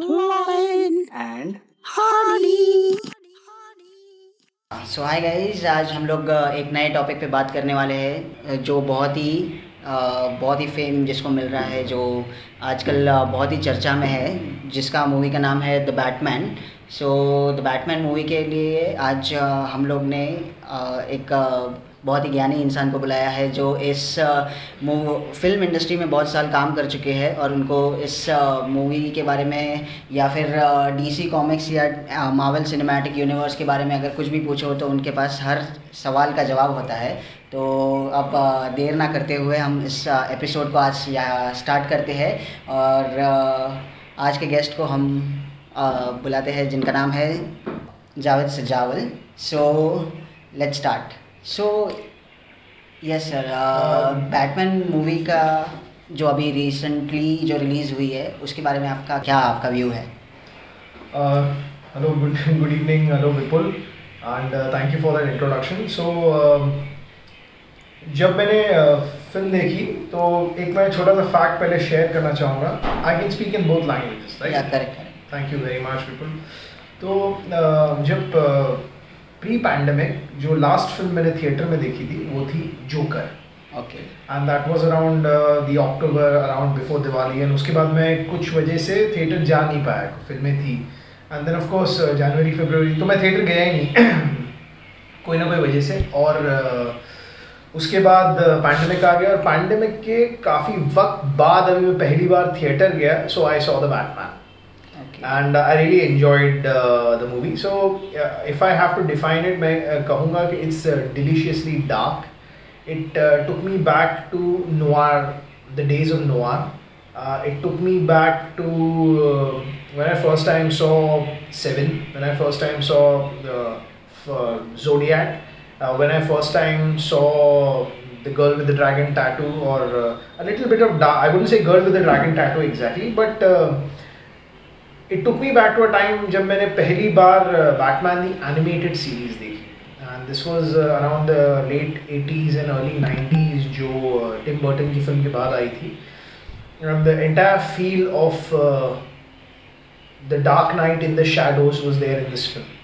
And. So hi guys आज हम लोग एक नए टॉपिक पे बात करने वाले हैं जो बहुत ही बहुत ही फेम जिसको मिल रहा है, जो आजकल बहुत ही चर्चा में है, जिसका मूवी का नाम है the Batman so the Batman movie के लिए आज हम लोग ने एक बहुत ही ज्ञानी इंसान को बुलाया है, जो इस फ़िल्म इंडस्ट्री में बहुत साल काम कर चुके हैं और उनको इस मूवी के बारे में या फिर डीसी कॉमिक्स या मावल सिनेमैटिक यूनिवर्स के बारे में अगर कुछ भी पूछो तो उनके पास हर सवाल का जवाब होता है। तो अब देर ना करते हुए हम इस एपिसोड को आज स्टार्ट करते हैं और आज के गेस्ट को हम बुलाते हैं जिनका नाम है Javed Sajawal. So let's start so yes sir Batman movie का जो अभी रिसेंटली जो रिलीज़ हुई है उसके बारे में आपका क्या आपका व्यू है? Hello good good evening hello Hello, and thank you for you introduction that introduction. So, um, जब मैंने फ़िल्म देखी तो एक मैं छोटा सा फैक्ट पहले शेयर करना चाहूँगा. I can speak in both languages right thank you very much Vipul तो uh, जब प्री पैंडमिक जो लास्ट फ़िल्म मैंने थिएटर में देखी थी वो थी Joker okay and that was around the October around before Diwali and उसके बाद मैं कुछ वजह से थिएटर जा नहीं पाया फ़िल्में थी. एंड देन ऑफ़ कोर्स जनवरी फरवरी तो मैं थिएटर गया ही नहीं. कोई ना कोई वजह से. और uh, उसके बाद पैंडमिक आ गया. और पैंडमिक के काफ़ी वक्त बाद अभी मैं पहली बार थिएटर गया so I saw the Batman okay and I really enjoyed uh, the movie. So uh, if I have to define it, मैं uh, कहूँगा कि it's uh, deliciously dark. It uh, took me back to noir, the days of noir. Uh, it took me back to uh, when I first time saw Seven, when I first time saw the uh, Zodiac, uh, when I first time saw the girl with the dragon tattoo, or uh, a little bit of dark. I wouldn't say girl with the dragon tattoo exactly, but uh, it took me back to a time जब मैंने पहली बार Batman the animated series देखी and this was around the late eighties and early nineties जो uh, Tim Burton की film के बाद आई थी the entire feel of the dark knight in the shadows was there in this film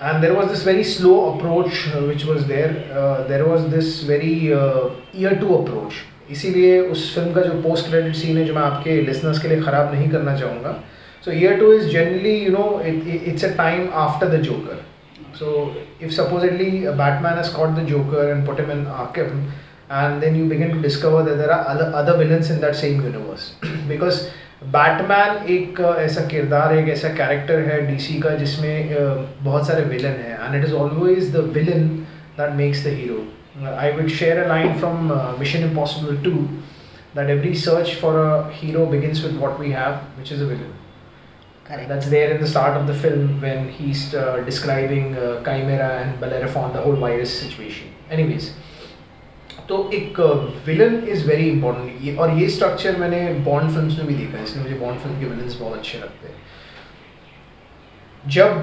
And there was this very slow approach uh, which was there. Uh, there was this very uh, ear to approach. इसीलिए उस film का जो post credit scene है जो मैं आपके listeners के लिए ख़राब नहीं करना चाहूँगा। So year two is generally you know it's a time after the Joker so if supposedly Batman has caught the Joker and put in and then you begin to discover the other villains in that same universe because Batman एक ऐसा किरदार एक ऐसा character है DC का, जिसमें बहुत सारे विलन है and it is always the villain that makes the hero I would share a line from Mission Impossible two that every search for a hero begins with what we have, which is a villain. Correct That's there in the start of the film when he's uh, describing uh, Chimera and Bellerophon, the whole virus situation. Anyways, तो एक villain is very important ये और ये structure मैंने bond films में भी देखा है इसलिए मुझे बॉन्ड फ़िल्म के विलन्स बहुत अच्छे लगते हैं जब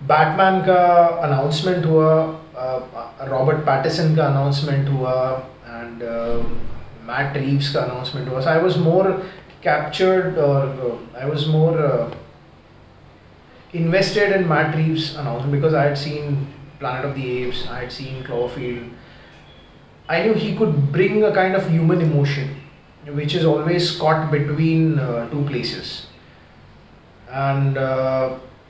बैटमैन का अनाउंसमेंट हुआ रॉबर्ट पैटिसन का अनाउंसमेंट हुआ एंड मैट रीव्स का अनाउंसमेंट हुआ. I was more captured or I was more invested in Matt Reeves announcement because I had seen Planet of the Apes I had seen Cloverfield I knew he could bring a kind of human emotion which is always caught between two places and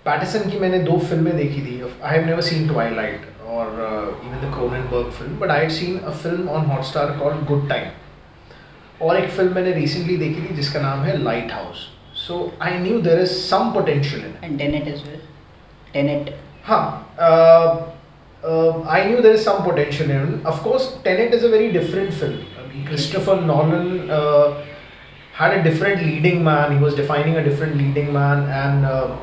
Pattinson की मैंने दो फ़िल्में देखी थी. I have never seen to I light or uh, even the Cronenberg film but I had seen a film on Hotstar called Good Time. और एक film मैंने recently देखी थी जिसका नाम है light house so I knew there is some potential in and Tenet as well Tenet हाँ I knew there is some potential in of course Tenet is a very different film Christopher Nolan had a different leading man he was defining a different leading man and uh,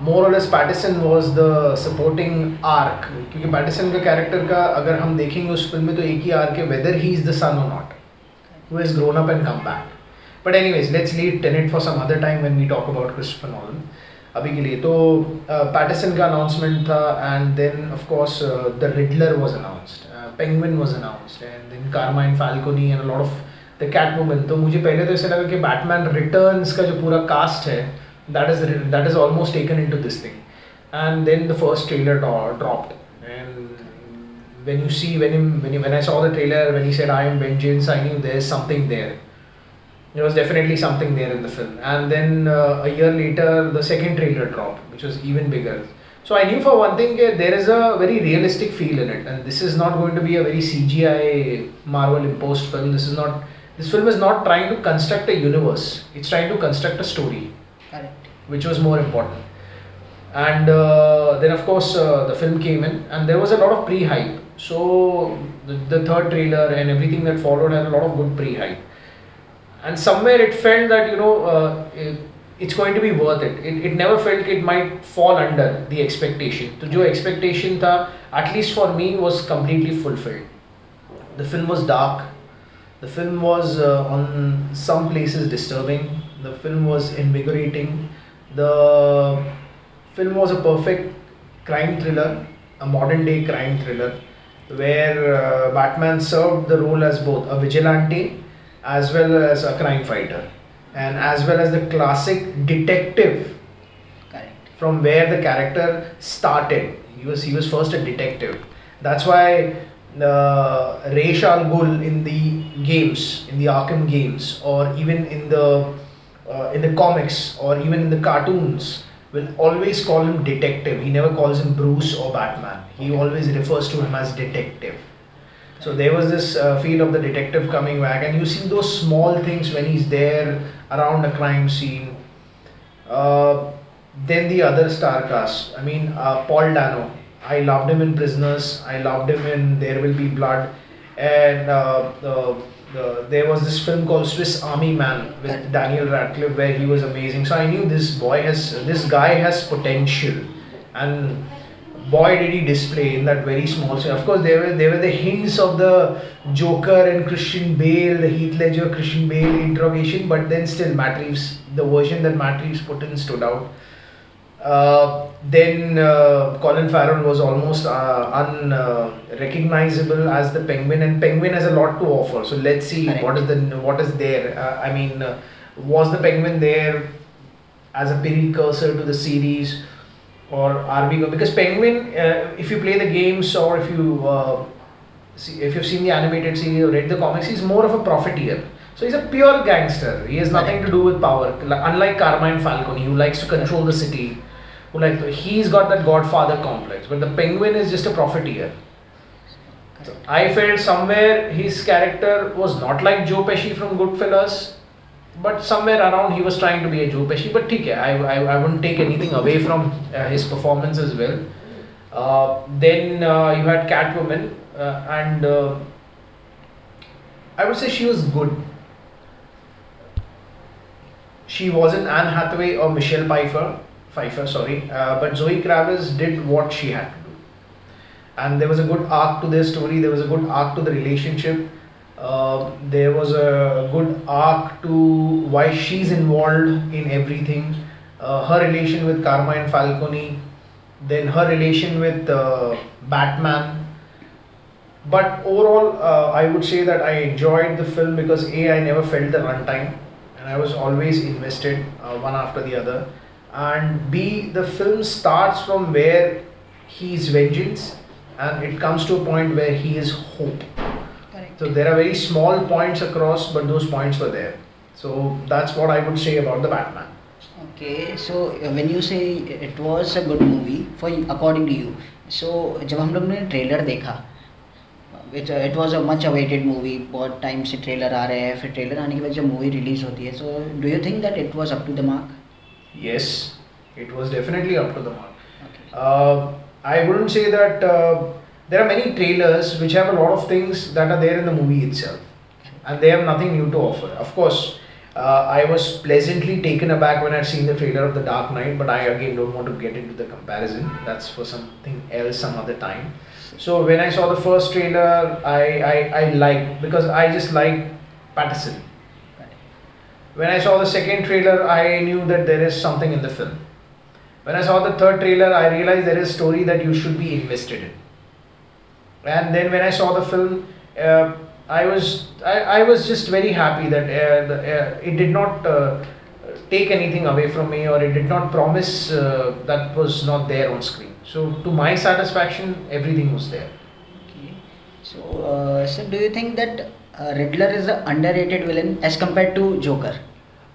more or less Pattinson was the supporting arc क्योंकि Pattinson का character का अगर हम देखेंगे उस फ़िल्म में तो एक ही आर्क है whether he is the son or not who has grown up and come back. But anyways, let's leave Tenet for some other time when we talk about Christopher Nolan. अभी के लिए तो पैटिसन का announcement था and then of course the Riddler was announced Penguin was announced and then Carmine Falcone and lot of the Catwoman तो मुझे पहले तो ऐसा लगा कि बैटमैन रिटर्न्स का जो पूरा कास्ट है that is that is almost taken into this thing. And then the first trailer do- dropped. And when you see when him, when, he, when I saw the trailer when he said I am vengeance I knew there's something there. There was definitely something there in the film. And then uh, a year later the second trailer dropped which was even bigger. So I knew for one thing uh, there is a very realistic feel in it. And this is not going to be a very CGI Marvel imposed film. This is not this film is not trying to construct a universe. It's trying to construct a story which was more important. And uh, then of course uh, the film came in and there was a lot of pre-hype. So the, the third trailer and everything that followed had a lot of good pre-hype. And somewhere it felt that you know uh, it, it's going to be worth it. it it never felt it might fall under the expectation. So jo expectation tha at least for me was completely fulfilled. The film was dark. The film was uh, on some places disturbing. The film was invigorating the film was a perfect crime thriller, a modern day crime thriller, where uh, Batman served the role as both a vigilante as well as a crime fighter, and as well as the classic detective. Correct. From where the character started, he was he was first a detective. That's why uh, Ra's al Ghul in the games, in the Arkham games, or even in the uh, in the comics, or even in the cartoons, will always call him detective. He never calls him Bruce or Batman. He always refers to him as detective. So there was this uh, feel of the detective coming back, and you see those small things when he's there around a crime scene. Uh, then the other star cast. I mean, uh, Paul Dano. I loved him in Prisoners. I loved him in There Will Be Blood, and uh, the the, there was this film called Swiss Army Man with Daniel Radcliffe where he was amazing. So I knew this boy has, this guy has potential, and boy did he display in that very small scene. Of course, there were there were the hints of the Joker and Christian Bale, the Heath Ledger Christian Bale interrogation, but then still Matt Reeves, the version that Matt Reeves put in stood out. Uh, then uh, Colin Farrell was almost uh, unrecognizable as the Penguin, and Penguin has a lot to offer. So let's see Correct. what is the what is there. Uh, I mean, uh, was the Penguin there as a precursor to the series, or are we go because Penguin? Uh, if you play the games or if you see, if you've seen the animated series or read the comics, he's more of a profiteer. So he's a pure gangster. He has nothing to do with power. Unlike Carmine Falcone, who likes to control the city, like he's got that Godfather complex. But the Penguin is just a profiteer. So I felt somewhere his character was not like Joe Pesci from Goodfellas, but somewhere around he was trying to be a Joe Pesci. But ठीक I, I, I wouldn't take anything away from uh, his performance as well. Uh, then uh, you had Catwoman, uh, and uh, I would say she was good she wasn't Anne Hathaway or Michelle Pfeiffer, Pfeiffer, sorry, uh, but Zoe Kravitz did what she had to do, and there was a good arc to their story. There was a good arc to the relationship. Uh, there was a good arc to why she's involved in everything. Uh, her relation with Carmine Falcone, then her relation with uh, Batman. But overall, uh, I would say that I enjoyed the film because A, I never felt the runtime and I was always invested uh, one after the other And B, the film starts from where he is vengeance and it comes to a point where he is hope. Correct. So there are very small points across, but those points were there. So that's what I would say about the Batman. Okay, so uh, when you say it was a good movie for you, according to you, so जब हम लोग ने trailer देखा it it was a much awaited movie बहुत time से trailer आ रहे हैं फिर ट्रेलर आने के बाद जब मूवी रिलीज होती है so do you think that it was up to the mark Yes, it was definitely up to the mark. Okay. Uh, I wouldn't say that uh, there are many trailers which have a lot of things that are there in the movie itself, and they have nothing new to offer. Of course, uh, I was pleasantly taken aback when I'd seen the trailer of The Dark Knight, but I again don't want to get into the comparison. That's for something else some other time. So when I saw the first trailer, I I, I liked because I just like Pattinson. When I saw the second trailer, I knew that there is something in the film. When I saw the third trailer, I realized there is a story that you should be invested in. And then when I saw the film, uh, I was I, I was just very happy that uh, the, uh, it did not uh, take anything away from me or it did not promise uh, that was not there on screen. So to my satisfaction, everything was there. So, uh, do you think that uh, Riddler is an underrated villain as compared to Joker?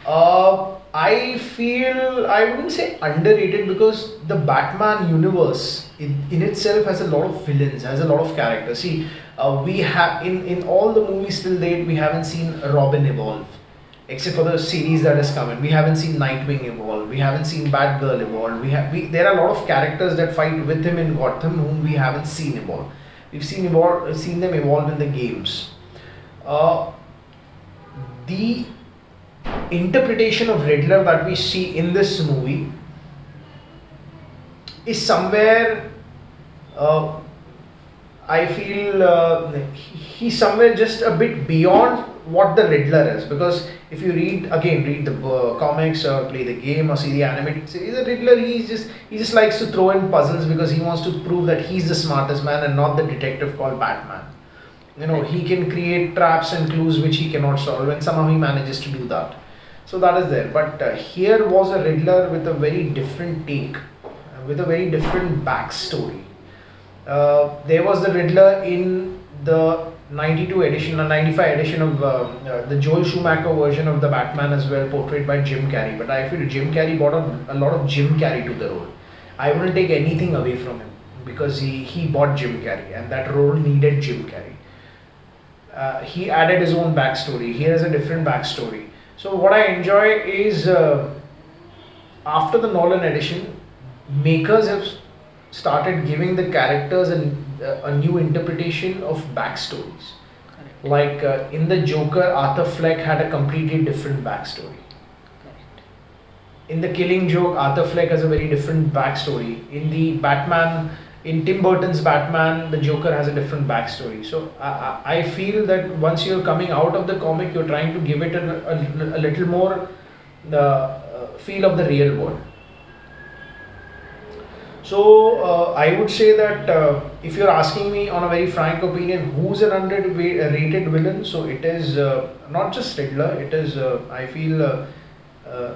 Uh, I feel I wouldn't say underrated because the Batman universe in, in itself has a lot of villains, has a lot of characters. See, uh, we have in in all the movies till date we haven't seen Robin evolve, except for the series that has come in. We haven't seen Nightwing evolve. We haven't seen Batgirl evolve. We have we there are a lot of characters that fight with him in Gotham whom we haven't seen evolve. We've seen evolve, seen them evolve in the games. Uh, the interpretation of Riddler that we see in this movie is somewhere uh, I feel uh, he's somewhere just a bit beyond what the Riddler is. Because if you read again read the uh, comics or play the game or see the animated series the Riddler he's just he just likes to throw in puzzles because he wants to prove that he's the smartest man and not the detective called Batman you know he can create traps and clues which he cannot solve and somehow he manages to do that so that is there. But uh, here was a Riddler with a very different take, uh, with a very different backstory. Uh, there was the Riddler in the 92 edition or 95 edition of uh, uh, the Joel Schumacher version of the Batman as well, portrayed by Jim Carrey. But I feel Jim Carrey brought a, a lot of Jim Carrey to the role. I wouldn't take anything away from him because he, he bought Jim Carrey and that role needed Jim Carrey. Uh, he added his own backstory. He has a different backstory. So what I enjoy is uh, after the Nolan edition, makers have started giving the characters an, uh, a new interpretation of backstories. Correct. Like uh, in the Joker, Arthur Fleck had a completely different backstory. Correct. In the Killing Joke, Arthur Fleck has a very different backstory. In the Batman, in Tim Burton's Batman, the Joker has a different backstory. So I, I feel that once you're coming out of the comic, you're trying to give it a, a, a little more the uh, feel of the real world. So uh, I would say that uh, if you're asking me on a very frank opinion, who's an underrated villain? So it is uh, not just Riddler. It is uh, I feel uh, uh,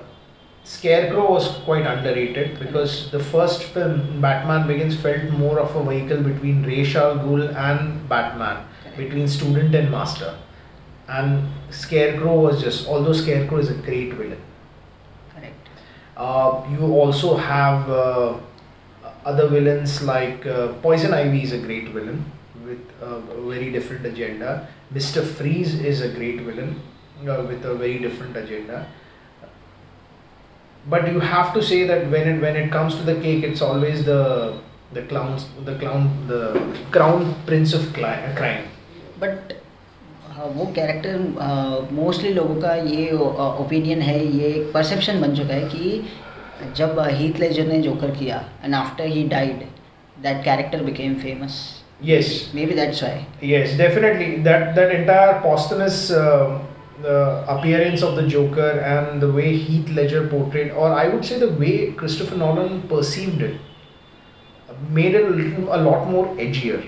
Scarecrow was quite underrated because the first film, Batman Begins, felt more of a vehicle between Ra's al Ghul and Batman, Correct. between student and master. And Scarecrow was just, although Scarecrow is a great villain. Correct. Uh, you also have uh, other villains like uh, Poison Ivy is a great villain with a very different agenda. Mr. Freeze is a great villain uh, with a very different agenda but you have to say that when it when it comes to the cake it's always the the clowns the clown the crown prince of crime. But uh, वो character mostly uh, लोगों का ये uh, opinion है ये एक perception बन चुका है कि जब हीत लेजर ने जोकर किया and after he died that character became famous yes maybe that's why yes definitely that that entire posthumous the appearance of the joker and the way heath ledger portrayed or i would say the way christopher nolan perceived it made it a, little, a lot more edgier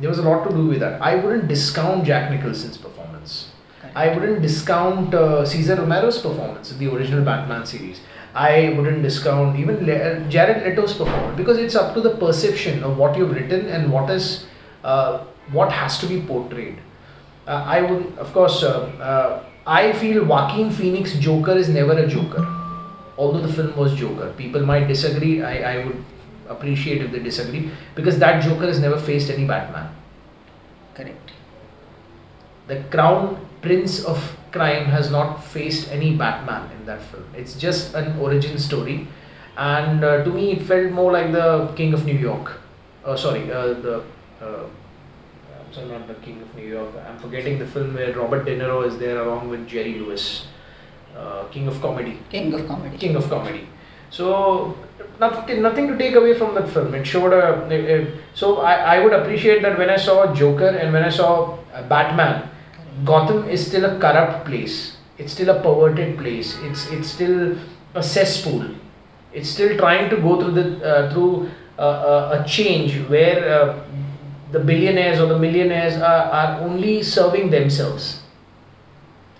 there was a lot to do with that i wouldn't discount jack nicholson's performance I wouldn't discount uh, Cesar Romero's performance in the original Batman series. I wouldn't discount even Le- uh, Jared Leto's performance because it's up to the perception of what you've written and what is uh, what has to be portrayed. Uh, I would, of course, uh, I feel Joaquin Phoenix Joker is never a Joker. Although the film was Joker, people might disagree. I, I would appreciate if they disagree because that Joker has never faced any Batman. Correct. The Crown Prince of Crime has not faced any Batman in that film. It's just an origin story, and uh, to me, it felt more like the King of New York. Uh, sorry, uh, the uh, still not the King of New York. I'm forgetting the film where Robert De Niro is there along with Jerry Lewis. Uh, King of Comedy. King of Comedy. King of Comedy. So nothing, nothing to take away from that film. It showed a. so I, I would appreciate that when I saw Joker and when I saw uh, Batman, Gotham is still a corrupt place. It's still a perverted place. It's it's still a cesspool. It's still trying to go through the uh, through uh, uh a change where uh, the billionaires or the millionaires are, are only serving themselves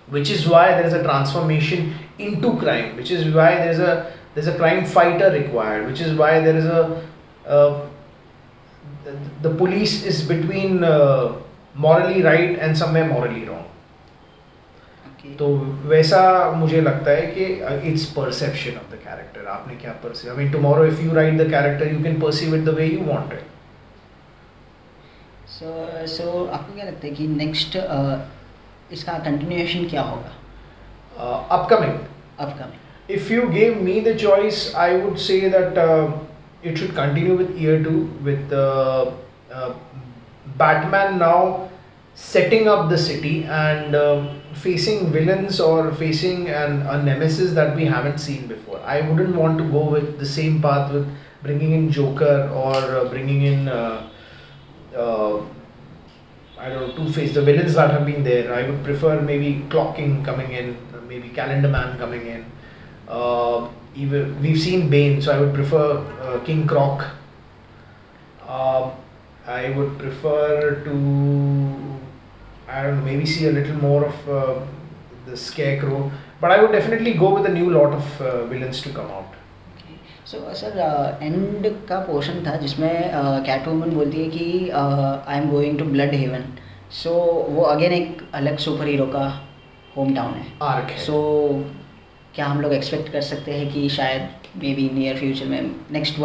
which is why there is a transformation into crime which is why there is a there's a crime fighter required which is why there is a uh, the, the police is between uh, morally right and somewhere morally wrong Okay. तो वैसा मुझे लगता है कि it's perception of the character आपने क्या perceive I mean tomorrow if you write the character you can perceive it the way you want it so so आपको क्या लगता है कि नेक्स्ट इसका कंटिन्यूएशन क्या होगा upcoming upcoming if you gave me the choice, I would say that uh, it should continue with year two with uh, uh, Batman now setting up the city and uh, facing villains or facing an, a nemesis that we haven't seen before. I wouldn't want to go with the same path with bringing in Joker or uh, bringing in. Uh, uh, I don't know, Two Face, the villains that have been there. I would prefer maybe Clock King coming in, maybe Calendar Man coming in. Uh, even we've seen Bane, so I would prefer uh, King Croc. Uh, I would prefer to, I don't know, maybe see a little more of uh, the Scarecrow. But I would definitely go with a new lot of uh, villains to come out. So sir end का portion था जिसमें Catwoman बोलती है कि I am going to Bludhaven so वो again एक अलग superhero का होम टाउन है. है. सो क्या हम लोग एक्सपेक्ट कर सकते हैं कि शायद मे बी नियर फ्यूचर में नेक्स्ट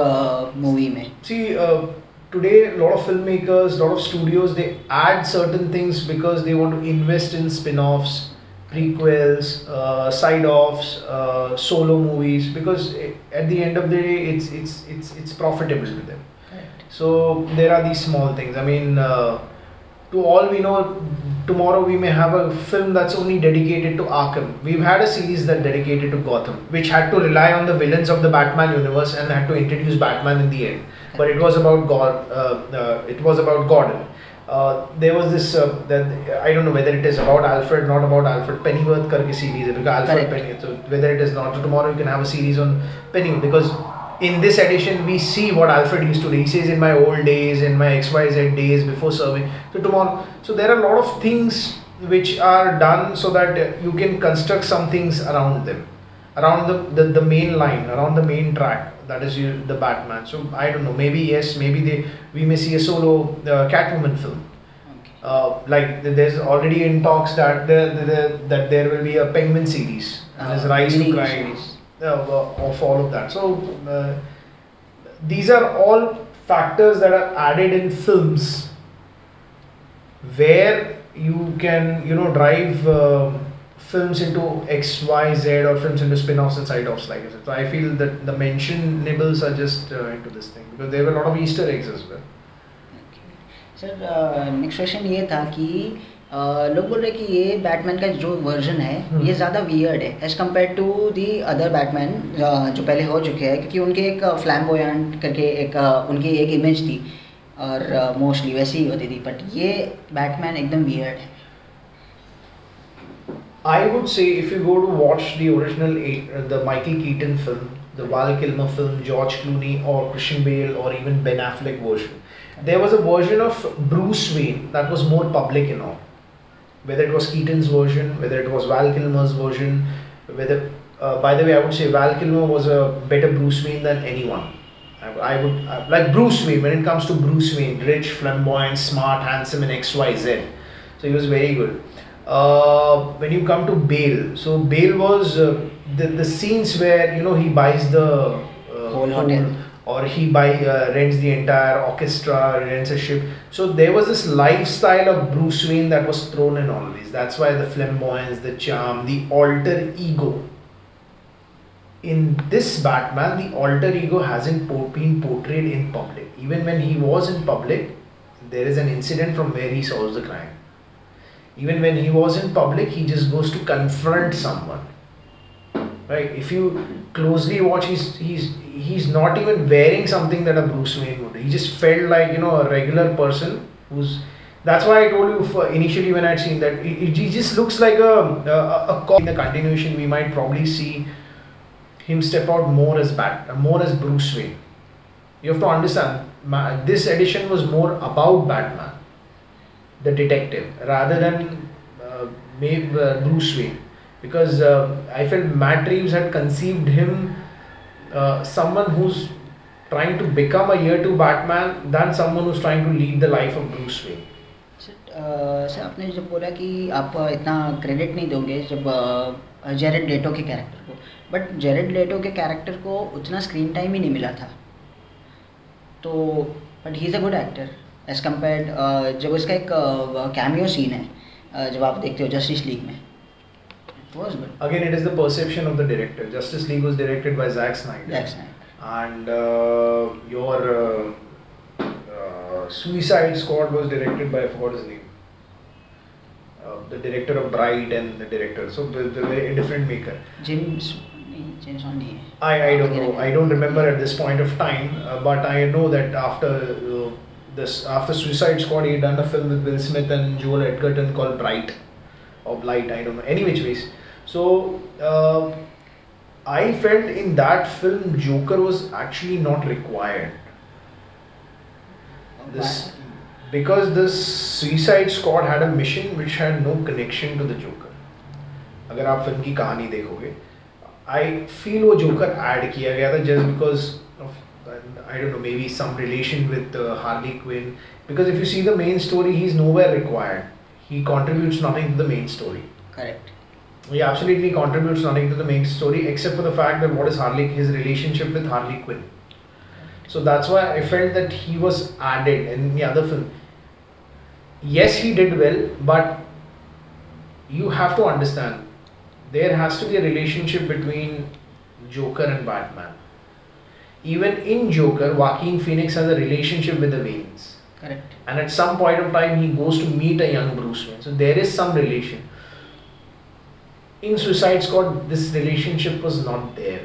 मूवी में See, uh, today a lot of filmmakers, a lot of studios, they add certain things because they want to invest in spin-offs, prequels, uh, side-offs, uh, solo movies. Because at the end of the day, it's it's it's it's profitable to them. So there are these small things. I mean, uh, to all we know, tomorrow we may have a film that's only dedicated to Arkham. We've had a series that dedicated to Gotham, which had to rely on the villains of the Batman universe and had to introduce Batman in the end. But it was about God. Uh, uh, it was about Gordon. Uh, there was this uh, that I don't know whether it is about Alfred, not about Alfred Pennyworth karke series because Alfred Correct. Penny. So whether it is not, so tomorrow you can have a series on Pennyworth because in this edition we see what Alfred used to do. He says in my old days, in my XYZ days before serving. So tomorrow, so there are a lot of things which are done so that you can construct some things around them, around the, the, the main line, around the main track. That is the Batman. So I don't know. Maybe yes. Maybe they we may see a solo uh, Catwoman film. Uh, like there's already in talks that the, the, the, that there will be a Penguin series and Uh, Rise to Crime uh, uh, of all of that. So uh, these are all factors that are added in films where you can you know drive um films into X Y Z or films into spin-offs and side-offs like I said. So I feel that the mention nibbles are just uh, into this thing because there were a lot of Easter eggs as well. Sir next question ये था कि uh, लोग बोल रहे कि ये Batman का जो वर्जन है हम्म। ये ज़्यादा वियर्ड है as compared to the other Batman जो पहले हो चुके हैं क्योंकि उनके एक फ्लैम्बोयंट करके एक uh, उनकी एक इमेज थी और मोस्टली वैसी ही होती थी बट ये बैटमैन एकदम वियर्ड है I would say if you go to watch the original uh, the Michael Keaton film, the Val Kilmer film, George Clooney or Christian Bale or even Ben Affleck version, there was a version of Bruce Wayne that was more public, you know. Whether it was Keaton's version, whether it was Val Kilmer's version, whether uh, by the way, I would say Val Kilmer was a better Bruce Wayne than anyone. I, I would uh, like Bruce Wayne when it comes to Bruce Wayne, rich, flamboyant, smart, handsome, and X Y Z. So he was very good. Uh, when you come to Bale, so Bale was uh, the the scenes where you know he buys the uh, Whole hotel. or he buy uh, rents the entire orchestra, rents a ship. So there was this lifestyle of Bruce Wayne that was thrown in always. That's why the flamboyance, the charm, the alter ego. In this Batman, the alter ego hasn't been portrayed in public. Even when he was in public, there is an incident from where he solves the crime. Even when he was in public, he just goes to confront someone. Right? If you closely watch, he's he's he's not even wearing something that a Bruce Wayne would. He just felt like you know a regular person who's. That's why I told you initially when I'd seen that he, just looks like a a, a. In the continuation, we might probably see him step out more as Bat, more as Bruce Wayne. You have to understand, this edition was more about Batman, the detective, rather than uh, maybe uh, Bruce Wayne. Because uh, I felt Matt Reeves had conceived him uh, someone who's trying to become a year two Batman than someone who's trying to lead the life of Bruce Wayne. Sir आपने जब बोला कि आप इतना credit नहीं दोगे जब Jared लेटो के कैरेक्टर को बट जेरेड लेटो के कैरेक्टर को उतना स्क्रीन टाइम ही नहीं मिला था तो but he is a good actor as compare जब उसका एक कैमियो सीन है uh, जब आप देखते हो जस्टिस लीग में was good Again, it is the perception of the director. Justice League was directed by Zack Snyder. That's night and uh, your uh, uh, Suicide Squad was directed by I forgot his name. Uh, the director of Bright and the director, so the, the very different maker. James है I, I don't know. I don't remember at this point of time, uh, but I know that after uh, this after Suicide Squad, he had done a film with Will Smith and Joel Edgerton called Bright or Blight. I don't know. Any which ways. So uh, I felt in that film Joker was actually not required. This because this Suicide Squad had a mission which had no connection to the Joker. अगर आप film की कहानी देखोगे I feel वो Joker add किया गया था just because I I don't know, maybe some relation with uh, Harley Quinn. Because if you see the main story, he's nowhere required. He contributes nothing to the main story. Correct. He absolutely contributes nothing to the main story except for the fact that what is Harley his relationship with Harley Quinn. So that's why I felt that he was added in the other film. Yes, he did well, but you have to understand there has to be a relationship between Joker and Batman even in Joker, Joaquin Phoenix has a relationship with the villains, Correct. And at some point of time, he goes to meet a young Bruce Wayne. So there is some relation. In Suicide Squad, this relationship was not there.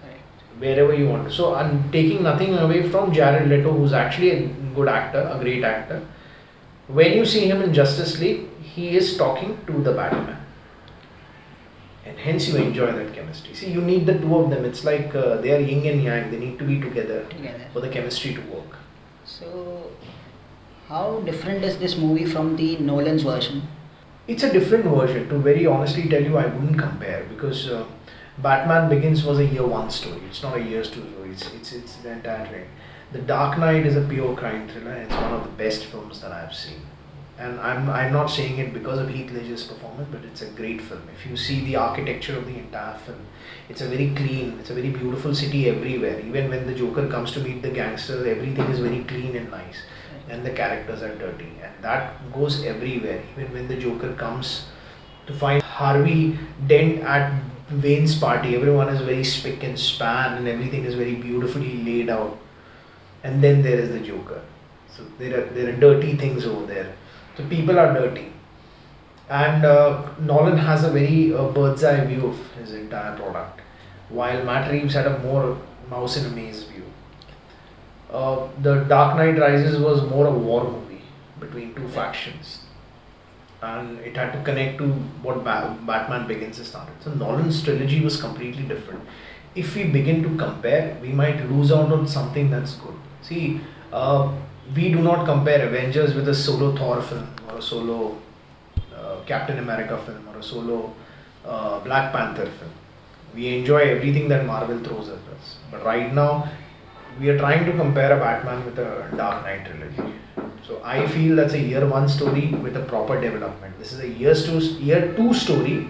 Correct. Wherever you want. So I'm taking nothing away from Jared Leto, who's actually a good actor, a great actor. When you see him in Justice League, he is talking to the Batman. And hence you enjoy that chemistry. See, you need the two of them. It's like uh, they are yin and yang. They need to be together together for the chemistry to work. So, how different is this movie from the Nolan's version? It's a different version. To very honestly tell you, I wouldn't compare because uh, Batman Begins was a year one story. It's not a years two story. It's it's it's the entire thing. The Dark Knight is a pure crime thriller. It's one of the best films that I've seen. And I'm I'm not saying it because of Heath Ledger's performance, but it's a great film. If you see the architecture of the entire film, it's a very clean, it's a very beautiful city everywhere. Even when the Joker comes to meet the gangsters, everything is very clean and nice. And the characters are dirty. And that goes everywhere. Even when the joker comes to find harvey dent at wayne's party everyone is very spick and span and everything is very beautifully laid out. And then there is the joker. So there are there are dirty things over there so people are dirty and uh, nolan has a very uh, bird's eye view of his entire product while matt reeves had a more mouse in a maze view uh, the Dark Knight Rises was more a war movie between two factions, and it had to connect to what ba- Batman Begins started. So Nolan's trilogy was completely different. If we begin to compare, we might lose out on something that's good. See, uh, we do not compare Avengers with a solo Thor film or a solo uh, Captain America film or a solo uh, Black Panther film. We enjoy everything that Marvel throws at us. But right now, we are trying to compare a Batman with a Dark Knight trilogy. So I feel that's a year one story with a proper development. This is a years two year two story,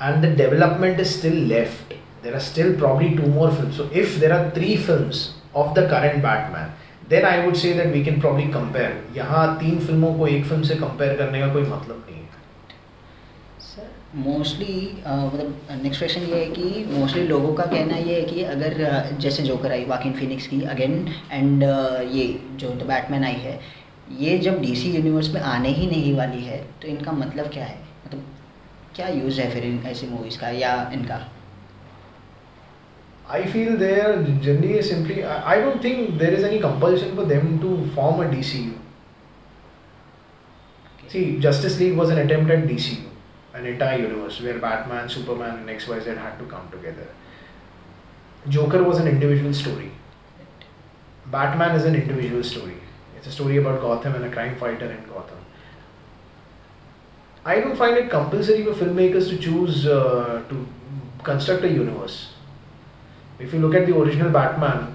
and the development is still left. There are still probably two more films. So if there are three films of the current Batman, then I would say that we can probably compare. यहाँ तीन फ़िल्मों को एक film से compare करने का कोई मतलब नहीं है। सर मोस्टली मतलब नेक्स्ट क्वेश्चन ये है कि मोस्टली लोगों का कहना ये है कि अगर uh, जैसे जोकर आई वाकिन फिनिक्स की अगेन एंड uh, ये जो द बैटमैन आई है ये जब डीसी यूनिवर्स में आने ही नहीं वाली है तो इनका मतलब क्या है? मतलब क्या यूज़ है फिर इन ऐसी मूवीज़ का या इनका? I feel their journey is simply. I, I don't think there is any compulsion for them to form a DCU. See, Justice League was an attempt at DCU, an entire universe where Batman, Superman, and XYZ had to come together. Joker was an individual story. Batman is an individual story. It's a story about Gotham and a crime fighter in Gotham. I don't find it compulsory for filmmakers to choose uh, to construct a universe. If you look at the original Batman,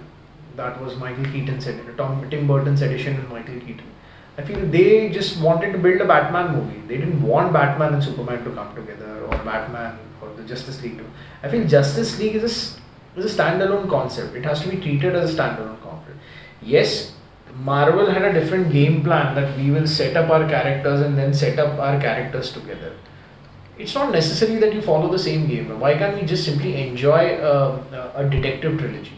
that was Michael Keaton's edition, Tom Tim Burton's edition and Michael Keaton. I feel they just wanted to build a Batman movie. They didn't want Batman and Superman to come together or Batman or the Justice League to. I feel Justice League is a, is a standalone concept. It has to be treated as a standalone concept. Yes, Marvel had a different game plan that we will set up our characters and then set up our characters together It's not necessary that you follow the same game. Why can't we just simply enjoy uh, a detective trilogy?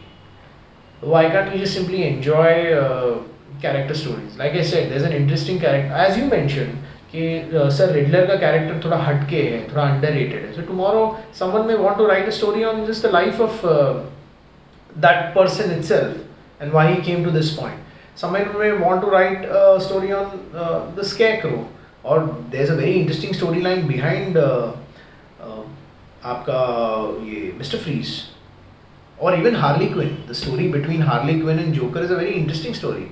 Why can't we just simply enjoy uh, character stories? Like I said, there's an interesting character. As you mentioned, कि sir Riddler का character थोड़ा हटके है थोड़ा under rated है so tomorrow someone may want to right a story on just the life of that person itself and why he came to this point. Someone may want to write a story on uh, the और there is a very interesting storyline behind आपका ये Mister Freeze और even Harley Quinn the story between Harley Quinn and Joker is a very interesting story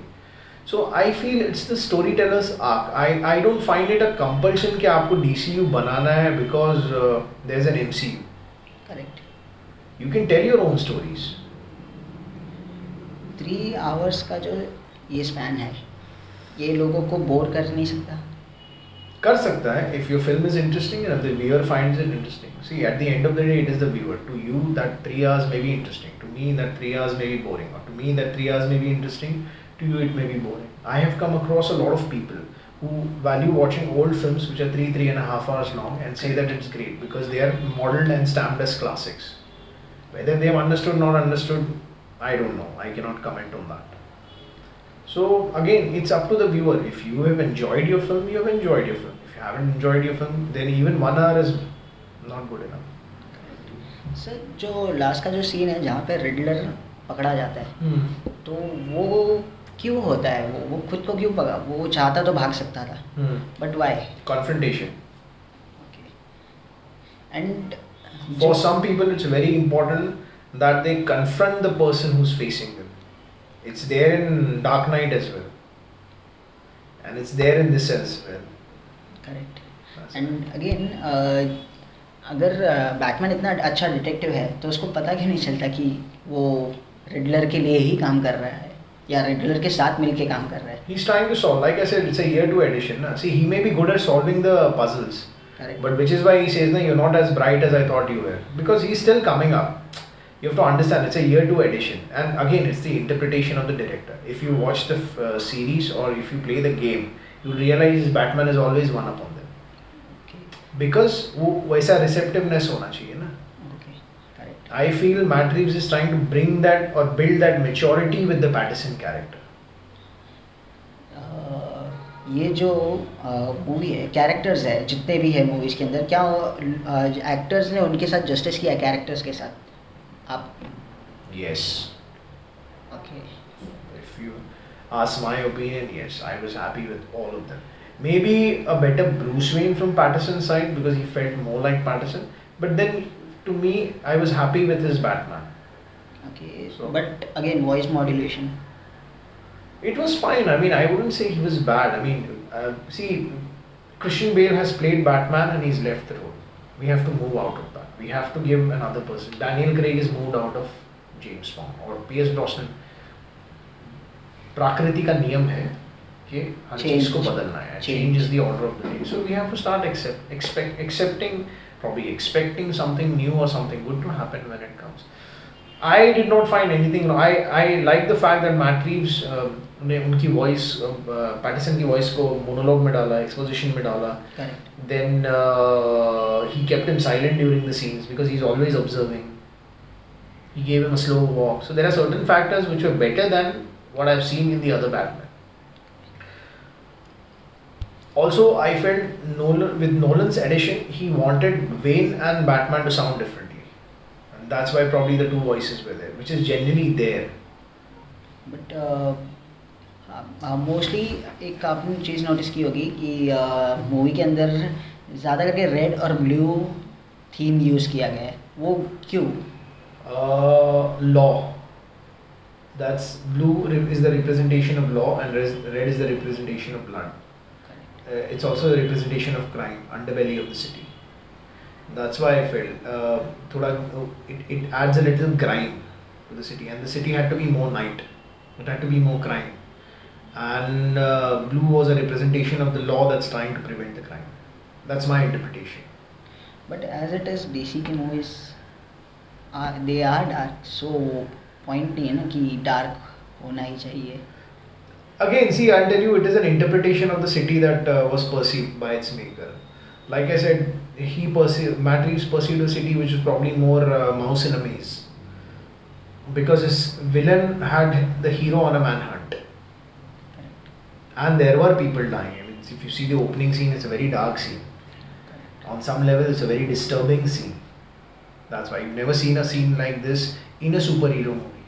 so I feel it's the storyteller's arc I I don't find it a compulsion कि आपको D C U बनाना है because there is an M C U correct you can tell your own stories three hours का जो ये span है ये लोगों को बोर कर नहीं सकता। कर सकता है if your film is interesting and if the viewer finds it interesting. See, at the end of the day, it is the viewer. To you, that three hours may be interesting. To me, that three hours may be boring. Or to me, that three hours may be interesting. To you, it may be boring. I have come across a lot of people who value watching old films which are three, three and a half hours long and say that it's great because they are modeled and stamped as classics. Whether they have understood or not understood, I don't know. I cannot comment on that. So again, it's up to the viewer. If you have enjoyed your film, you have enjoyed your film. If you haven't enjoyed your film, then even one hour is not good enough. Sir जो last का जो scene है जहाँ पे Riddler पकड़ा जाता है तो वो क्यों होता है वो वो खुद को क्यों पकड़ा वो चाहता तो भाग सकता था but why Confrontation. And For some people, it's very important that they confront the person who's facing them. It's there in Dark Knight as well. And it's there in this as well. Correct. That's and right. again, uh, अगर uh, Batman इतना अच्छा detective है तो उसको पता क्यों नहीं चलता कि वो रेडलर के लिए ही काम कर रहा है या रेडलर के साथ मिलके काम कर रहा है he is trying to solve like I said it's a year two edition ना see he may be good at solving the puzzles but which is why he says ना you are not as bright as I thought you were because he is still coming up you have to understand it's a year two edition. And again it's the interpretation of the director. If you watch the f- uh, series or if you play the game you realize batman is always one upon them. Okay. because वैसा receptiveness होना चाहिए ना। I feel Matt Reeves is trying to bring that or build that maturity with the Pattinson character. Uh, ये जो uh, movie है characters है जितने भी है मूवीज़ के अंदर क्या एक्टर्स uh, ने उनके साथ जस्टिस किया कैरेक्टर्स के साथ? up? Yes. Okay. If you ask my opinion, yes, I was happy with all of them. Maybe a better Bruce Wayne from Pattinson's side because he felt more like Pattinson. But then, to me, I was happy with his Batman. Okay. So, but again, voice modulation. It was fine. I mean, I wouldn't say he was bad. I mean, uh, see, Christian Bale has played Batman and he's left the role. We have to move out of We have to give another person. Daniel Craig is moved out of James Bond or Pierce Brosnan. प्रकृति का नियम है कि हर चीज को Change. बदलना है Change. Change is the order of the day so we have to start accept expect accepting probably expecting something new or something good to happen when it comes I did not find anything wrong. I I like the fact that Matt Reeves uh, ने उनकी voice Pattinson की voice को monologue में डाला exposition में डाला correct then uh, he kept him silent during the scenes because he's always observing. He gave him a slow walk. So there are certain factors which were better than what I've seen in the other Batman. Also, I felt Nolan with Nolan's addition, he wanted Wayne and Batman to sound differently, and that's why probably the two voices were there, which is generally there. But mostly एक आपने चीज़ notice की होगी कि movie के अंदर ज़्यादा करके red और ब्लू थीम यूज़ किया गया है। वो क्यों? Law that's blue is the representation of law and red is the representation of blood it's also representation of crime underbelly of the city that's why I feel थोड़ा it adds a little crime to the city and the city had to be more night it had to be more crime and uh, blue was a representation of the law that's trying to prevent the crime. That's my interpretation. But as it is DC की movies are they are dark so point नहीं है ना कि dark होना ही चाहिए Again, see, I'll tell you, it is an interpretation of the city that uh, was perceived by its maker. Like I said, he perceived, Matt Reeves perceived a city which was probably more uh, mouse in a maze. Because his villain had the hero on a manhunt. And there were people dying. I mean, if you see the opening scene, it's a very dark scene. On some level, it's a very disturbing scene. That's why you've never seen a scene like this in a superhero movie.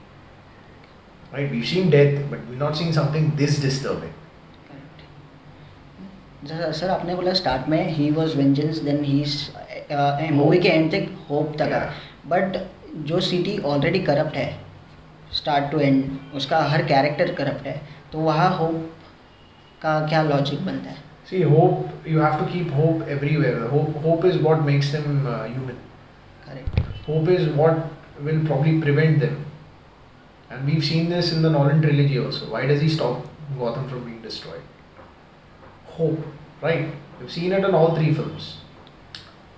Right? We've seen death, but we've not seen something this disturbing. Sir आपने बोला start में ही was vengeance then ही movie के end तक hope तक. But जो city already corrupt है स्टार्ट टू एंड उसका हर कैरेक्टर करप्ट है तो वहाँ होप का क्या लॉजिक बनता है See, hope, you have to keep hope everywhere. Hope, hope is what makes them uh, human. Correct Hope is what will probably prevent them. And we've seen this in the Nolan trilogy also. Why does he stop Gotham from being destroyed? Hope, right? We've seen it in all three films.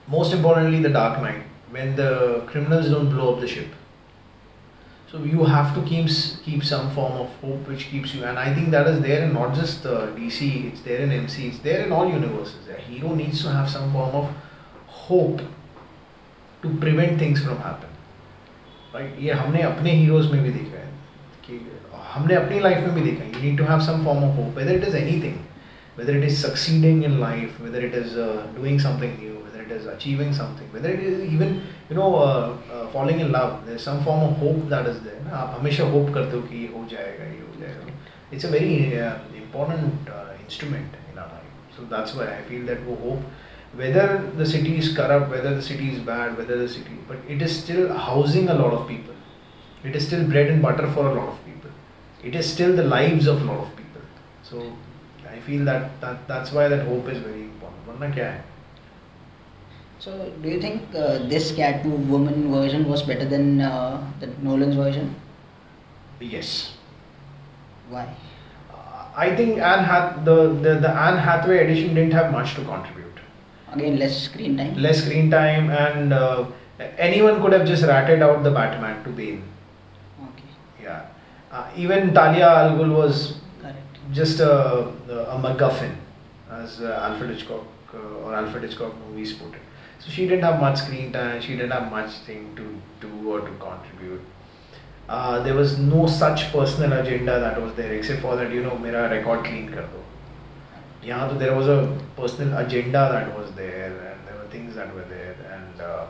Most importantly, The Dark Knight, when the criminals don't blow up the ship. So you have to keep keep some form of hope which keeps you, and I think that is there in not just uh, DC, it's there in MC, it's there in all universes. A hero needs to have some form of hope to prevent things from happen. Right? ये हमने अपने heroes में भी देखा है कि हमने अपनी life में भी देखा है. You need to have some form of hope, whether it is anything, whether it is succeeding in life, whether it is uh, doing something new, whether it is achieving something, whether it is even you know uh, uh, falling in love. There's some form of hope that is there. ना आप हमेशा hope करते हो कि ये हो जाएगा ये हो जाएगा. It's a very uh, important uh, instrument in our life. So that's why I feel that वो hope, whether the city is corrupt, whether the city is bad, whether the city, but it is still housing a lot of people. It is still bread and butter for a lot of people. It is still the lives of a lot of people. So I feel that, that that's why that hope is very important. वरना क्या है? so, do you think uh, this Catwoman version was better than uh, the Nolan's version? Yes. Why? Uh, I think Anne Hath the, the the Anne Hathaway edition didn't have much to contribute. Again, less screen time. Less screen time, and uh, anyone could have just ratted out the Batman to Bane. Okay, Yeah. Uh, even Talia al Ghul was correct. just a, a MacGuffin, as uh, Alfred Hitchcock uh, or Alfred Hitchcock movies put it. So she didn't have much screen time. She didn't have much thing to do or to contribute. Uh, there was no such personal agenda that was there except for that you know "mira record clean kar. Yeah, so there was a personal agenda that was there and there were things that were there and uh,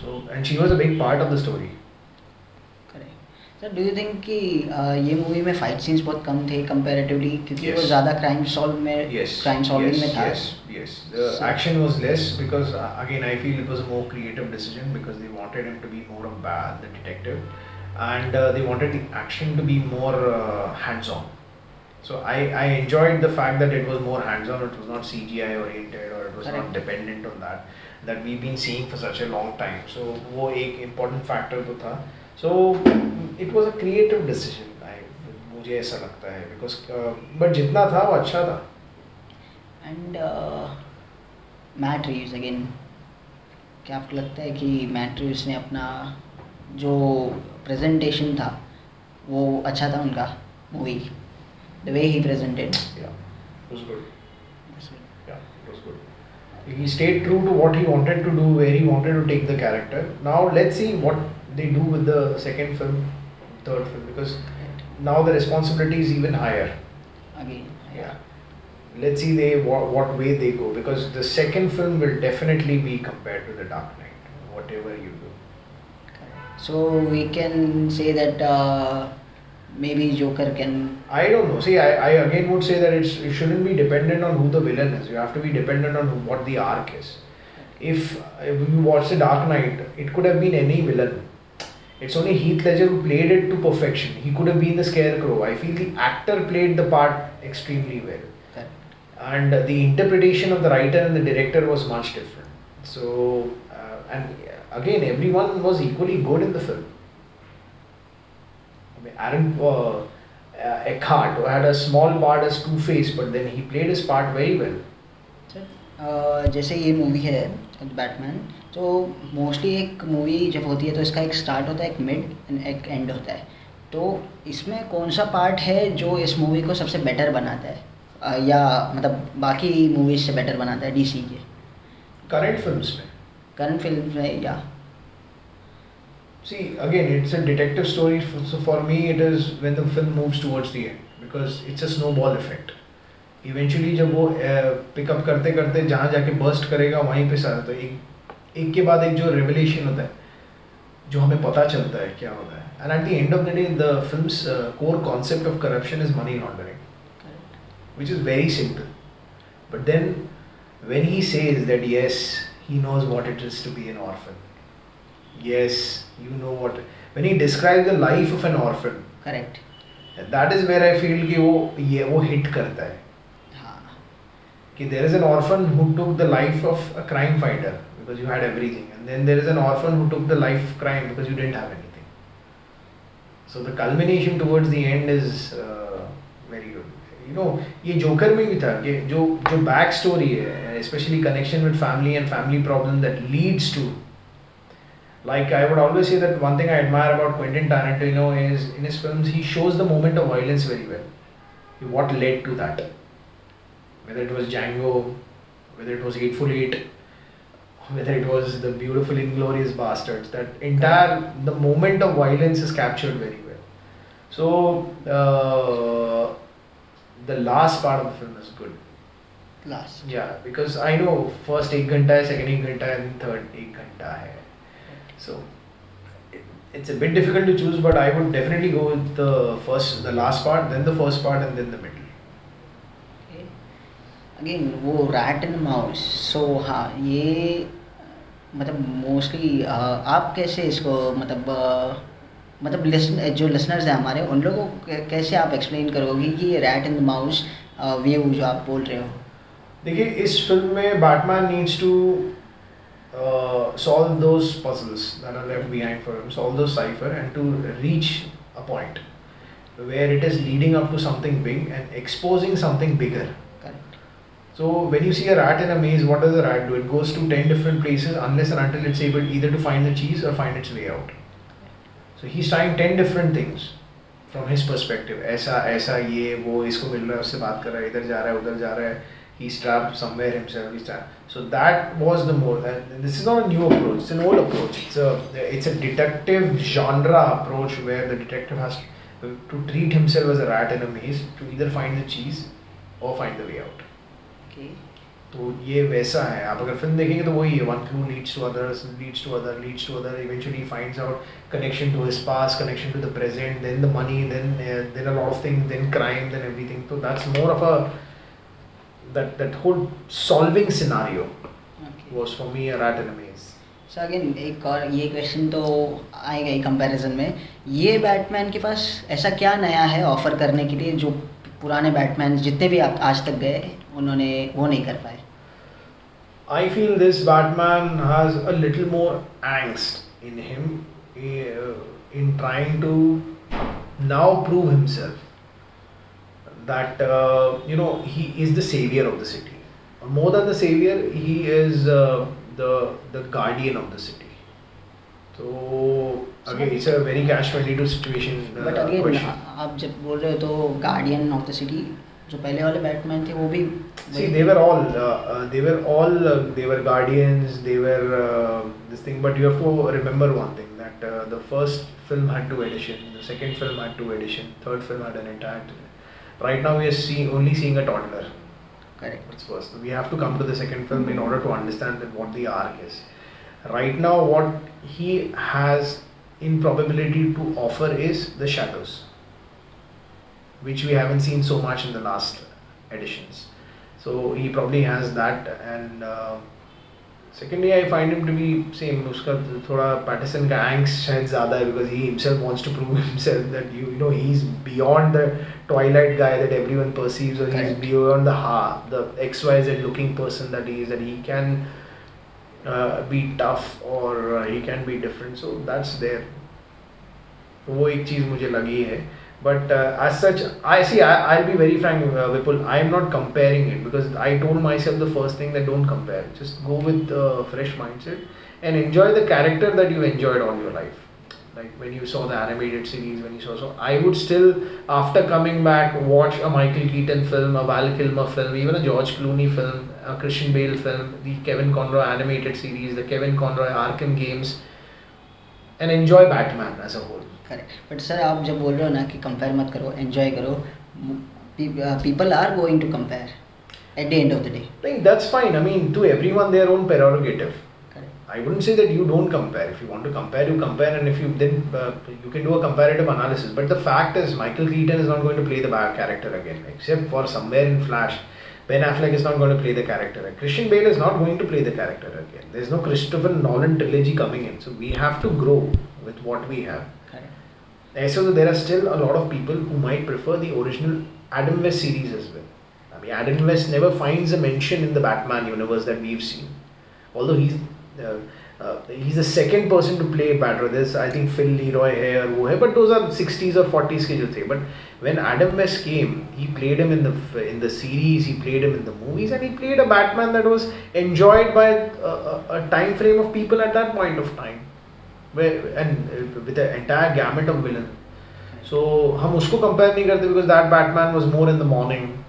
so and she was a big part of the story. Sir do you think कि ये movie में fight scenes बहुत कम थे comparatively क्योंकि yes. वो ज़्यादा crime solve में crime solving में था yes yes the action was less because again I feel it was a more creative decision because they wanted him to be more of bad the detective and they wanted the action to be more hands on So I, I enjoyed the fact that it was more hands-on. It was not CGI oriented, or it was Correct. not dependent on that that we've been seeing for such a long time. So वो एक important factor तो था. So it was a creative decision मुझे ऐसा लगता है because but uh, जितना था वो अच्छा था। एंड मैट रिव्यूज़ अगेन क्या आपको लगता है कि मैट रिव्यूज़ ने अपना जो प्रेजेंटेशन था वो अच्छा था उनका movie the way he presented He stayed true to what he wanted to do, where he wanted to take the character. Now let's see what they do with the second film, third film, because now the responsibility is even higher. Again. Yeah. Let's see they what, what way they go because the second film will definitely be compared to the Dark Knight, whatever you do. So we can say that uh, maybe Joker can. I don't know. See, I, I again would say that it shouldn't be dependent on who the villain is. You have to be dependent on what the arc is. If, if you watch The Dark Knight, it could have been any villain It's only Heath Ledger who played it to perfection. He could have been the scarecrow. I feel the actor played the part extremely well. And the interpretation of the writer and the director was much different. So, uh, and again, everyone was equally good in the film. I mean, Aaron uh, uh, Eckhart who had a small part as Two Face, but then he played his part very well. अ, जैसे ये movie है Batman तो mostly एक movie जब होती है तो इसका एक स्टार्ट होता है एक मिड एंड एक एंड होता है तो इसमें कौन सा पार्ट है जो इस मूवी को सबसे बेटर बनाता है या मतलब बाकी मूवीज़ से बेटर बनाता है डीसी के Current films में. करंट फ़िल्म में या See, again, it's a detective story. f- So for me, it is when the film moves towards the end because it's a snowball effect. Eventually, जब वो pickup करते करते जहाँ जाके बर्स्ट करेगा वहीं पे सारा तो एक एक के बाद एक जो रेवल्यूशन होता है जो हमें पता चलता है क्या होता है। And at the end of the day the film core concept of corruption is money laundering which is very simple but then when he says that yes he knows what it is to be an orphan yes you know what when he describe the life of an orphan correct that is where I feel कि वो ये वो hit करता है। हाँ। कि there is an orphan who took the life of a crime fighter because you had everything. And then there is an orphan who took the life crime because you didn't have anything. So the culmination towards the end is uh, very good. You know, ये Joker movie भी था ये जो जो backstory especially connection with family and family problem that leads to like I would always say that one thing I admire about Quentin Tarantino is in his films he shows the moment of violence very well. What led to that? Whether it was Django, whether it was Hateful Eight, whether it was the beautiful inglorious bastards that entire the moment of violence is captured very well. So uh, the last part of the film is good. Last. Yeah because i know first 1 ghanta second 1 ghanta and third 1 ghanta so it's a bit difficult to choose but i would definitely go with the first the last part then the first part and then the middle. Again वो rat and mouse so हाँ ये मतलब mostly uh, आप कैसे इसको मतलब uh, मतलब listen, जो लिसनर्स हैं हमारे उन लोगों को कैसे आप एक्सप्लेन करोगे कि ये रैट एंड माउस व्यू जो आप बोल रहे हो? देखिए इस फ़िल्म में Batman needs to solve those puzzles that are left behind for him solve those cipher and to reach a point where it is leading up to something big and exposing something bigger correct So when you see a rat in a maze, what does a rat do? It goes to ten different places unless and until it's able either to find the cheese or find its way out. So he's trying ten different things from his perspective. ऐसा ऐसा ये वो इसको मिल रहा है उससे बात कर रहा है इधर जा रहा है उधर जा रहा है he's trapped somewhere himself he's trapped. So that was the more. And this is not a new approach. It's an old approach. It's a it's a detective genre approach where the detective has to, to treat himself as a rat in a maze to either find the cheese or find the way out. तो ये वैसा है। आप अगर film देखेंगे तो वही है। One clue leads to others leads to other leads to other eventually finds out connection to his past connection to the present then the money then then a lot of things then crime then everything तो that's more of a that that whole solving scenario okay was for me a rat in a maze. So again एक और ये question तो आएगा ही comparison में। ये Batman के पास ऐसा क्या नया है ऑफ़र करने के लिए जो पुराने बैटमैन जितने भी आप आज तक गए उन्होंने वो नहीं कर पाए I feel this Batman has a little more angst in him uh, in trying to now prove himself that uh, you know he is the savior of the city. More than the savior, he is uh, the the guardian of the city. So again, it's a very catch twenty two situation. Uh, but again question. आप जब बोल रहे हो तो guardian of the city जो पहले वाले Batman थे वो भी See, they were all, uh, uh, they were all, uh, they were guardians, they were uh, this thing. But you have to remember one thing that uh, the first film had two editions, the second film had two editions, third film had an entire. Right now, we are seeing only seeing a toddler. Correct That's first. We have to come to the second film in order to understand that what the arc is. Right now, what he has in probability to offer is the shadows, Which we haven't seen so much in the last editions. So he probably has that, and uh, Secondly, I find him to be same. उसका थोड़ा Patterson का angst शायद ज़्यादा है because he himself wants to prove himself that you, you know he's beyond the Twilight guy that everyone perceives or he's beyond the ha the X Y Z looking person that he is that he can uh, be tough or uh, he can be different. So that's there. वो एक चीज़ मुझे लगी है but uh, as such i see I, i'll be very frank uh, vipul i am not comparing it because i told myself the first thing that don't compare. Just go with a fresh mindset and enjoy the character that you enjoyed all your life. Like when you saw the animated series when you saw so i would still after coming back watch a michael keaton film a val kilmer film even a george clooney film a christian bale film the kevin conroy animated series the kevin conroy arkham games and enjoy batman as a whole correct but sir आप जब बोल रहे हो ना कि compare मत करो enjoy करो people are going to compare eight the end of the day Like, that's fine. I mean, to everyone their own prerogative. I wouldn't say that you don't compare. If you want to compare, you compare, and if you then uh, you can do a comparative analysis. But the fact is, Michael Keaton is not going to play the bad character again, except for somewhere in Flash. Ben Affleck is not going to play the character. Christian Bale is not going to play the character again. There's no Christopher Nolan trilogy coming in, so we have to grow with what we have. so there are still a lot of people who might prefer the original Adam West series as well. I mean, Adam West never finds a mention in the Batman universe that we've seen. Although he's uh, uh, he's the second person to play Batman. There's I think Phil Leroy hai or wo but those are 60s or 40s ke jo the. But when Adam West came, he played him in the in the series, he played him in the movies, and he played a Batman that was enjoyed by a time frame of people at that point of time Where, and uh, with the entire gamut of villain. So हम उसको compare नहीं करते because that Batman was more in the morning.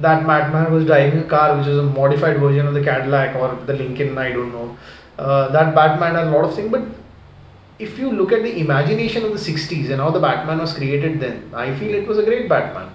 That Batman was driving a car which was a modified version of the Cadillac or the Lincoln, I don't know. Uh, that Batman had a lot of things, but if you look at the imagination of the 60s and how the Batman was created then, I feel it was a great Batman.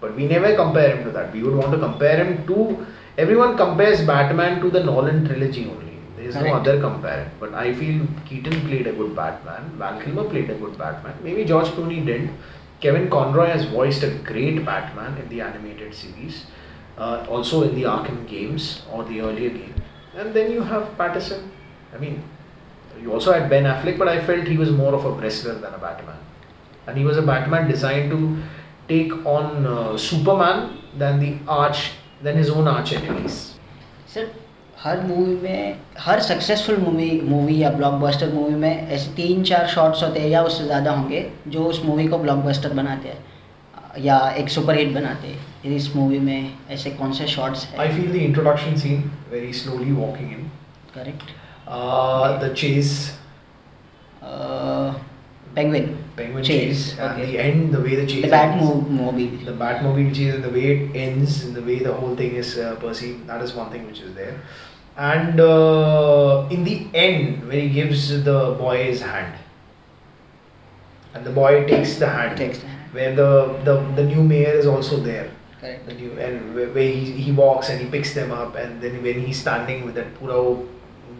But we never compare him to that. We would want to compare him to. Everyone compares Batman to the Nolan trilogy only. There is no other compare. But I feel Keaton played a good Batman. Val Kilmer played a good Batman. Maybe George Clooney didn't. Kevin Conroy has voiced a great Batman in the animated series. Uh, also in the Arkham games or the earlier game. And then you have Pattinson. I mean, you also had Ben Affleck, but I felt he was more of a wrestler than a Batman. And he was a Batman designed to take on uh, Superman than the arch, than his own arch enemies. Sir हर movie में हर successful movie movie या blockbuster movie में ऐसे तीन चार shots होते हैं या उससे ज़्यादा होंगे जो उस मूवी को ब्लॉकबस्टर बनाते हैं या एक सुपर हिट बनाते हैं इस मूवी में ऐसे कौन से शॉट्स हैं feel the introduction scene, very slowly walking in, correct uh, the chase, penguin penguin Chase, chase, and okay. the end, the way the chase the bat. Movie the Batmobile chase and the way it ends and the way the whole thing is uh, perceived, that is one thing which is there. And uh, in the end, when he gives the boy his hand, and the boy takes the hand, Takes the hand. where the, the, the new mayor is also there. Correct The new and where where he, he walks and he picks them up, and then when he's standing with that pura wo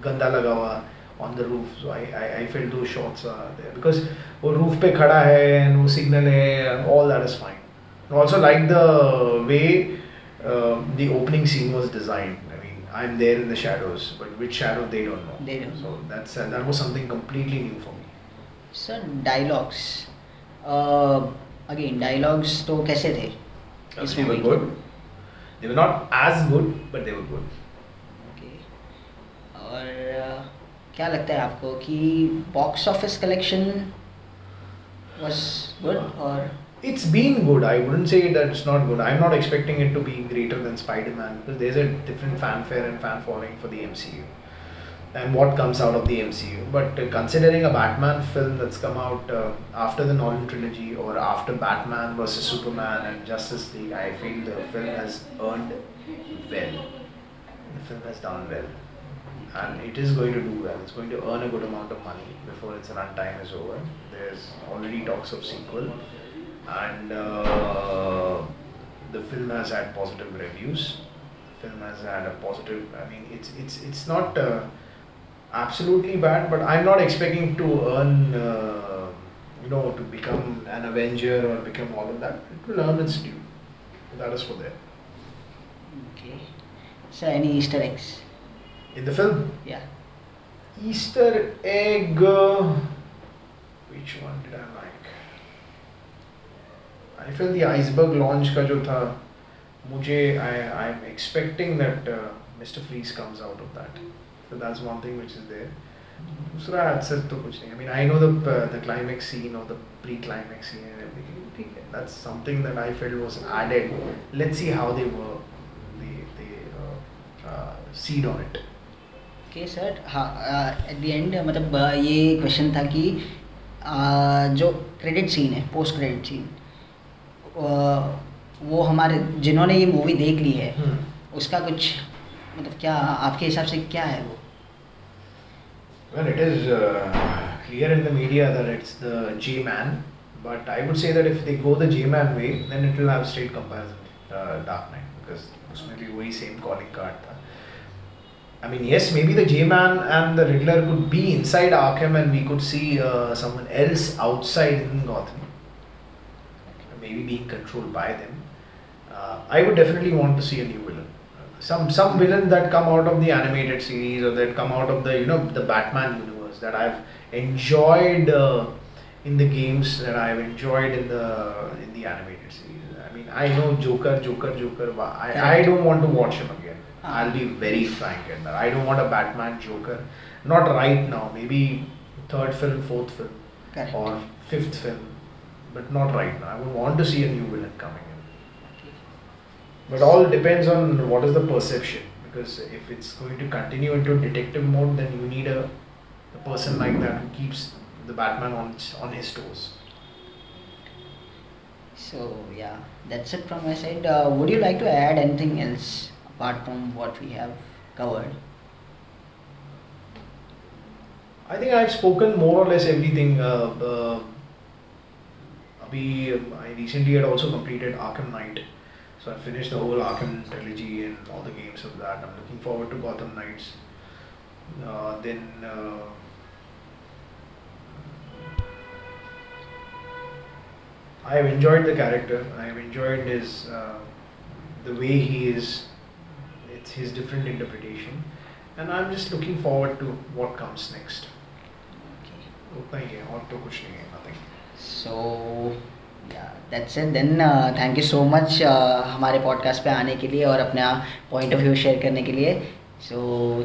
ganda laga hua on the roof, so I, I, I felt those shots are there because वो roof पे खड़ा है and वो signal है and all that is fine. I also like the way uh, the opening scene was designed. I'm there in the shadows, but which shadow they don't know. They don't So that's uh, that was something completely new for me. Sir dialogues again dialogues तो कैसे थे इस they were good. They were not as good, but they were good. Okay और uh, क्या लगता है आपको कि box office collection was good और It's been good. I wouldn't say that it's not good. I'm not expecting it to be greater than Spider-Man because there's a different fanfare and fan following for the MCU and what comes out of the MCU. But uh, considering a Batman film that's come out uh, after the Nolan trilogy or after Batman versus Superman and Justice League, I feel the film has earned well. The film has done well. And it is going to do well. It's going to earn a good amount of money before its runtime is over. There's already talks of sequel and uh, the film has had positive reviews. The film has had a positive. I mean, it's it's it's not uh, absolutely bad, but I'm not expecting to earn. Uh, you know, to become an Avenger or become all of that, it will earn its due. That is for there. Okay. So, any Easter eggs? In the film? Yeah. Easter egg. Uh, which one did I like? I feel the iceberg launch का जो था मुझे I I am expecting that Mister Freeze comes out of that so that's one thing which is there दूसरा एडसेट तो कुछ नहीं I mean I know the the climax scene और the pre climax scene and everything ठीक है that's something that I feel was added let's see how they work they they seed on it okay sir हाँ at the end मतलब ये question था कि uh, जो credit scene है post credit scene वो हमारे जिन्होंने ये मूवी देख ली है हम्म। उसका कुछ मतलब क्या आपके हिसाब से क्या है वो well it is clear in the media that it's the G man but I would say that if they go the G man way then it will have straight comparison Dark Knight because उसमें भी वही same calling card था I mean, yes, maybe the J-Man and the Riddler could be inside Arkham and we could see uh, someone else outside in Gotham. maybe being controlled by them. Uh, I would definitely want to see a new villain. Some some villain that come out of the animated series or that come out of the you know the Batman universe that I've enjoyed uh, in the games that I've enjoyed in the in the animated series. I mean, I know Joker, Joker, Joker. I, I don't want to watch him again. I'll be very frank in that. I don't want a Batman Joker. Not right now. Maybe third film, fourth film, Correct. or fifth film but not right now. I would want to see a new villain coming in. But all depends on what is the perception. Because if it's going to continue into detective mode, then you need a, a person like that who keeps the Batman on on his toes. So yeah, that's it from my side. Uh, would you like to add anything else apart from what we have covered? I think I've spoken more or less everything. Uh, uh, abhi, I recently had also completed Arkham Knight. So I finished the whole Arkham trilogy and all the games of that. I'm looking forward to Gotham Knights. Uh, then uh, I have enjoyed the character. I have enjoyed his uh, the way he is. It's his different interpretation, and I'm just looking forward to what comes next. Okay. उतना ही है और तो कुछ नहीं है so that's end then thank you so much हमारे podcast पे आने के लिए और अपना पॉइंट ऑफ़ व्यू शेयर करने के लिए. So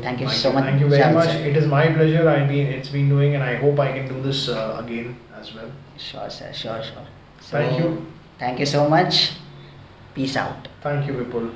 thank you so much thank you very much it is my pleasure I mean it's been doing and I hope I can do this again as well sure sir sure sure thank you thank you so much peace out thank you people